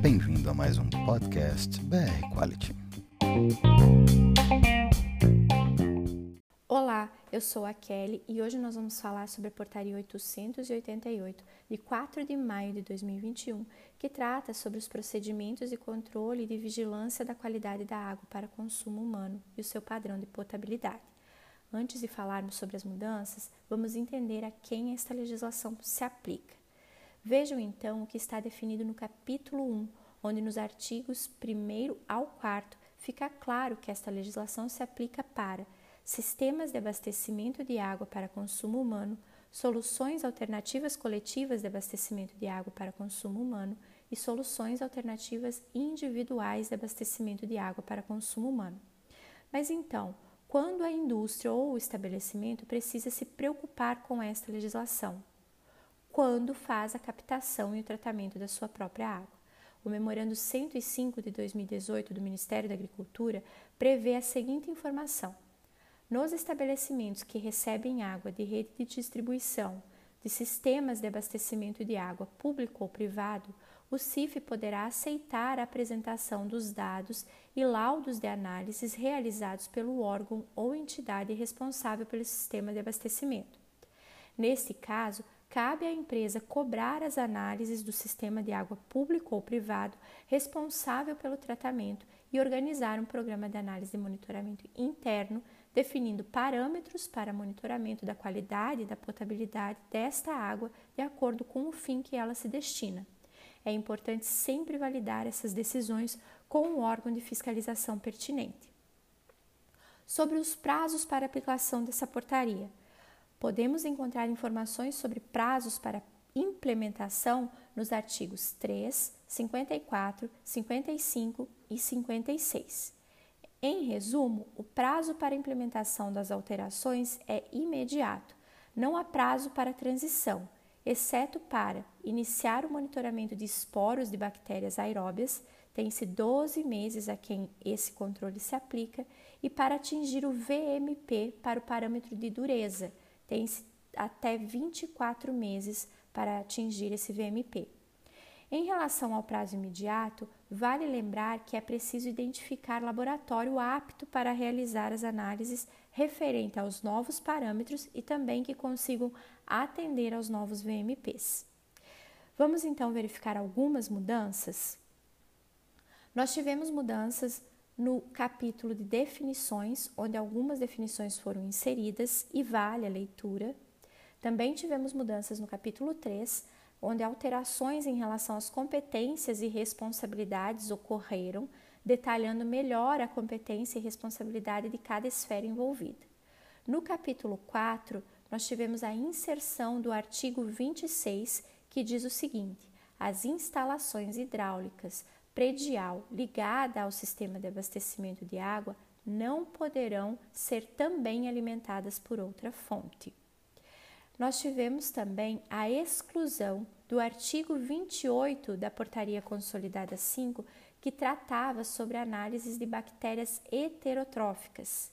Bem-vindo a mais um podcast BR Quality. Olá, eu sou a Kelly e hoje nós vamos falar sobre a Portaria 888 de 4 de maio de 2021, que trata sobre os procedimentos de controle e de vigilância da qualidade da água para consumo humano e o seu padrão de potabilidade. Antes de falarmos sobre as mudanças, vamos entender a quem esta legislação se aplica. Vejam então o que está definido no capítulo 1, onde nos artigos 1 ao 4 fica claro que esta legislação se aplica para sistemas de abastecimento de água para consumo humano, soluções alternativas coletivas de abastecimento de água para consumo humano e soluções alternativas individuais de abastecimento de água para consumo humano. Mas então, quando a indústria ou o estabelecimento precisa se preocupar com esta legislação? Quando faz a captação e o tratamento da sua própria água. O Memorando 105 de 2018 do Ministério da Agricultura prevê a seguinte informação: nos estabelecimentos que recebem água de rede de distribuição, de sistemas de abastecimento de água público ou privado, o CIF poderá aceitar a apresentação dos dados e laudos de análises realizados pelo órgão ou entidade responsável pelo sistema de abastecimento. Neste caso, cabe à empresa cobrar as análises do sistema de água público ou privado responsável pelo tratamento e organizar um programa de análise de monitoramento interno, definindo parâmetros para monitoramento da qualidade e da potabilidade desta água de acordo com o fim que ela se destina. É importante sempre validar essas decisões com o órgão de fiscalização pertinente. Sobre os prazos para aplicação dessa portaria, podemos encontrar informações sobre prazos para implementação nos artigos 3, 54, 55 e 56. Em resumo, o prazo para implementação das alterações é imediato, não há prazo para transição exceto para iniciar o monitoramento de esporos de bactérias aeróbias, tem-se 12 meses a quem esse controle se aplica, e para atingir o VMP para o parâmetro de dureza, tem-se até 24 meses para atingir esse VMP. Em relação ao prazo imediato, vale lembrar que é preciso identificar laboratório apto para realizar as análises referente aos novos parâmetros e também que consigam atender aos novos VMPs. Vamos então verificar algumas mudanças? Nós tivemos mudanças no capítulo de definições, onde algumas definições foram inseridas e vale a leitura. Também tivemos mudanças no capítulo 3, onde alterações em relação às competências e responsabilidades ocorreram, detalhando melhor a competência e responsabilidade de cada esfera envolvida. No capítulo 4, nós tivemos a inserção do artigo 26, que diz o seguinte: as instalações hidráulicas predial ligada ao sistema de abastecimento de água não poderão ser também alimentadas por outra fonte nós tivemos também a exclusão do artigo 28 da Portaria Consolidada 5, que tratava sobre análises de bactérias heterotróficas.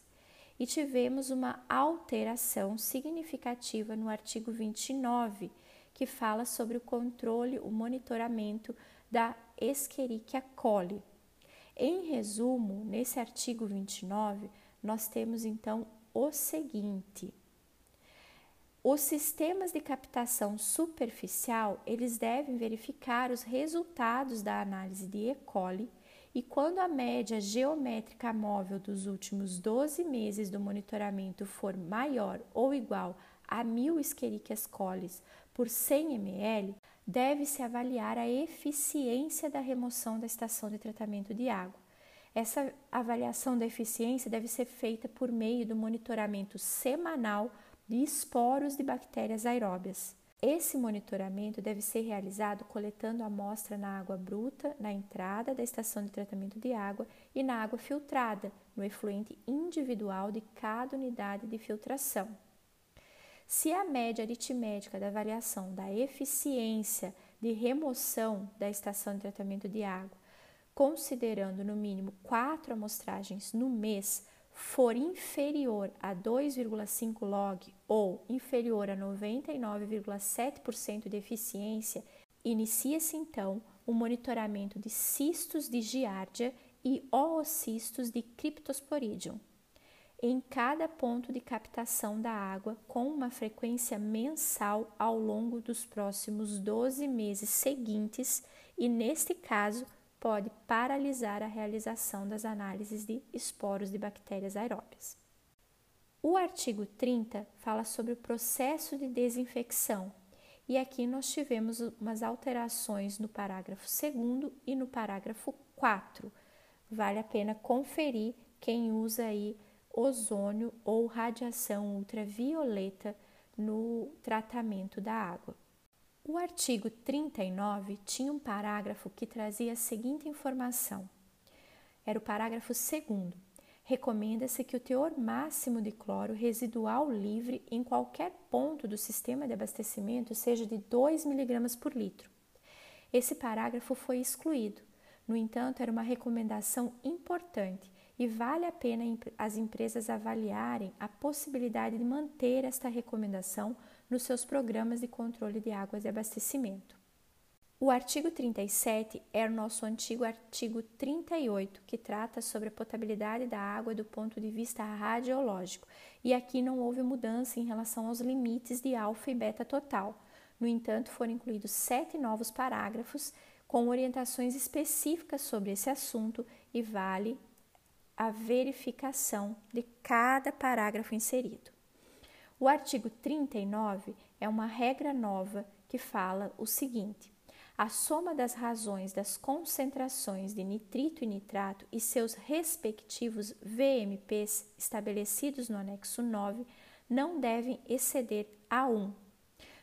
E tivemos uma alteração significativa no artigo 29, que fala sobre o controle, o monitoramento da Escherichia coli. Em resumo, nesse artigo 29, nós temos então o seguinte: os sistemas de captação superficial, eles devem verificar os resultados da análise de E. coli e quando a média geométrica móvel dos últimos 12 meses do monitoramento for maior ou igual a 1000 Escherichia coli por 100 ml, deve-se avaliar a eficiência da remoção da estação de tratamento de água. Essa avaliação da eficiência deve ser feita por meio do monitoramento semanal de esporos de bactérias aeróbias. Esse monitoramento deve ser realizado coletando amostra na água bruta, na entrada da estação de tratamento de água e na água filtrada, no efluente individual de cada unidade de filtração. Se a média aritmética da variação da eficiência de remoção da estação de tratamento de água, considerando no mínimo quatro amostragens no mês, for inferior a 2,5 log ou inferior a 99,7% de eficiência, inicia-se então o monitoramento de cistos de giardia e oocistos de Cryptosporidium em cada ponto de captação da água com uma frequência mensal ao longo dos próximos 12 meses seguintes e, neste caso, pode paralisar a realização das análises de esporos de bactérias aeróbias. O artigo 30 fala sobre o processo de desinfecção, e aqui nós tivemos umas alterações no parágrafo 2 e no parágrafo 4. Vale a pena conferir quem usa aí ozônio ou radiação ultravioleta no tratamento da água. O artigo 39 tinha um parágrafo que trazia a seguinte informação: era o parágrafo 2. Recomenda-se que o teor máximo de cloro residual livre em qualquer ponto do sistema de abastecimento seja de 2 mg por litro. Esse parágrafo foi excluído. No entanto, era uma recomendação importante e vale a pena as empresas avaliarem a possibilidade de manter esta recomendação nos seus programas de controle de águas de abastecimento. O artigo 37 é o nosso antigo artigo 38, que trata sobre a potabilidade da água do ponto de vista radiológico, e aqui não houve mudança em relação aos limites de alfa e beta total. No entanto, foram incluídos sete novos parágrafos com orientações específicas sobre esse assunto e vale a verificação de cada parágrafo inserido. O artigo 39 é uma regra nova que fala o seguinte: a soma das razões das concentrações de nitrito e nitrato e seus respectivos VMPs estabelecidos no anexo 9 não devem exceder a 1.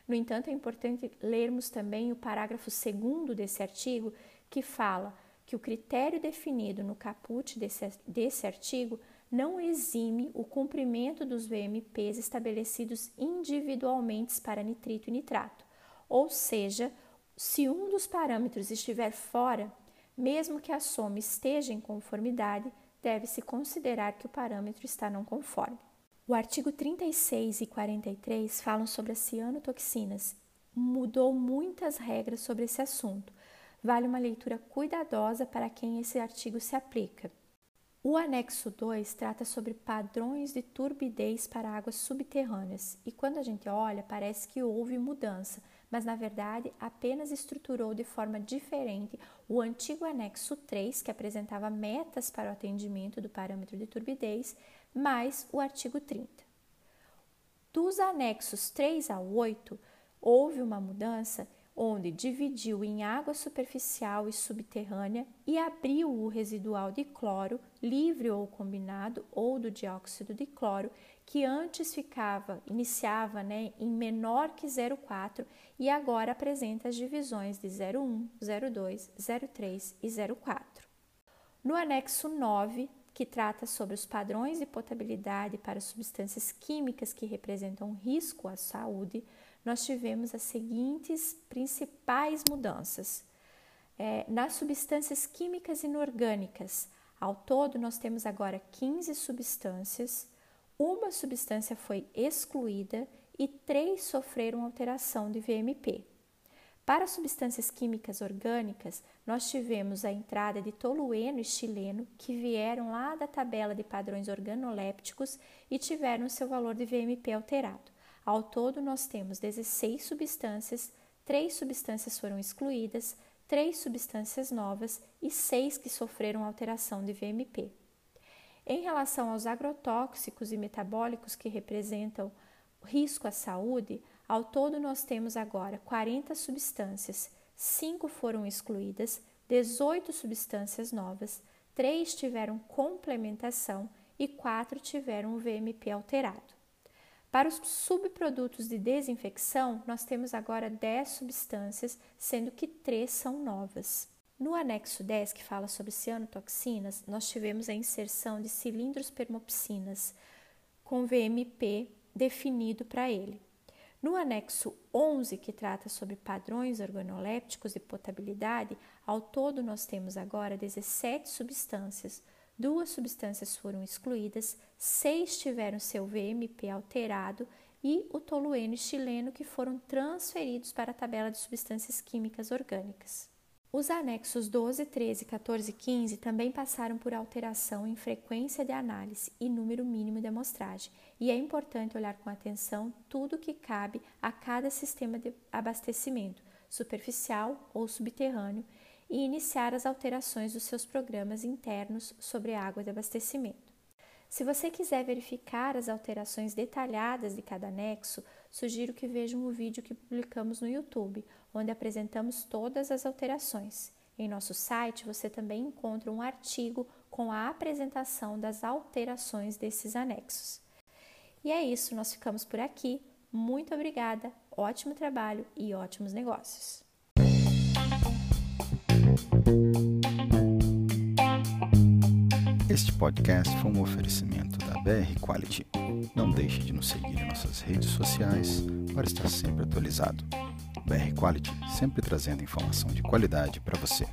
No entanto, é importante lermos também o parágrafo 2 desse artigo, que fala que o critério definido no caput desse, desse artigo não exime o cumprimento dos VMPs estabelecidos individualmente para nitrito e nitrato. Ou seja, se um dos parâmetros estiver fora, mesmo que a soma esteja em conformidade, deve-se considerar que o parâmetro está não conforme. O artigo 36 e 43 falam sobre as cianotoxinas. Mudou muitas regras sobre esse assunto. Vale uma leitura cuidadosa para quem esse artigo se aplica. O anexo 2 trata sobre padrões de turbidez para águas subterrâneas, e quando a gente olha, parece que houve mudança, mas na verdade apenas estruturou de forma diferente o antigo anexo 3, que apresentava metas para o atendimento do parâmetro de turbidez, mais o artigo 30. Dos anexos 3 a 8, houve uma mudança onde dividiu em água superficial e subterrânea e abriu o residual de cloro, livre ou combinado, ou do dióxido de cloro, que antes ficava, iniciava né, em menor que 0,4 e agora apresenta as divisões de 0,1, 0,2, 0,3 e 0,4. No anexo 9, que trata sobre os padrões de potabilidade para substâncias químicas que representam risco à saúde, nós tivemos as seguintes principais mudanças. É, nas substâncias químicas inorgânicas, ao todo nós temos agora 15 substâncias, uma substância foi excluída e três sofreram alteração de VMP. Para substâncias químicas orgânicas, nós tivemos a entrada de tolueno e chileno, que vieram lá da tabela de padrões organolépticos e tiveram seu valor de VMP alterado. Ao todo, nós temos 16 substâncias, três substâncias foram excluídas, três substâncias novas e seis que sofreram alteração de VMP. Em relação aos agrotóxicos e metabólicos que representam risco à saúde, ao todo nós temos agora 40 substâncias, 5 foram excluídas, 18 substâncias novas, 3 tiveram complementação e 4 tiveram o VMP alterado. Para os subprodutos de desinfecção, nós temos agora 10 substâncias, sendo que 3 são novas. No anexo 10, que fala sobre cianotoxinas, nós tivemos a inserção de cilindros permopsinas com VMP definido para ele. No anexo 11, que trata sobre padrões organolépticos e potabilidade, ao todo nós temos agora 17 substâncias, duas substâncias foram excluídas, seis tiveram seu VMP alterado e o tolueno estileno que foram transferidos para a tabela de substâncias químicas orgânicas. Os anexos 12, 13, 14 e 15 também passaram por alteração em frequência de análise e número mínimo de amostragem, e é importante olhar com atenção tudo que cabe a cada sistema de abastecimento, superficial ou subterrâneo, e iniciar as alterações dos seus programas internos sobre água de abastecimento. Se você quiser verificar as alterações detalhadas de cada anexo, sugiro que vejam o vídeo que publicamos no YouTube, onde apresentamos todas as alterações. Em nosso site você também encontra um artigo com a apresentação das alterações desses anexos. E é isso, nós ficamos por aqui. Muito obrigada, ótimo trabalho e ótimos negócios! Este podcast foi um oferecimento da BR Quality. Não deixe de nos seguir em nossas redes sociais para estar sempre atualizado. BR Quality, sempre trazendo informação de qualidade para você.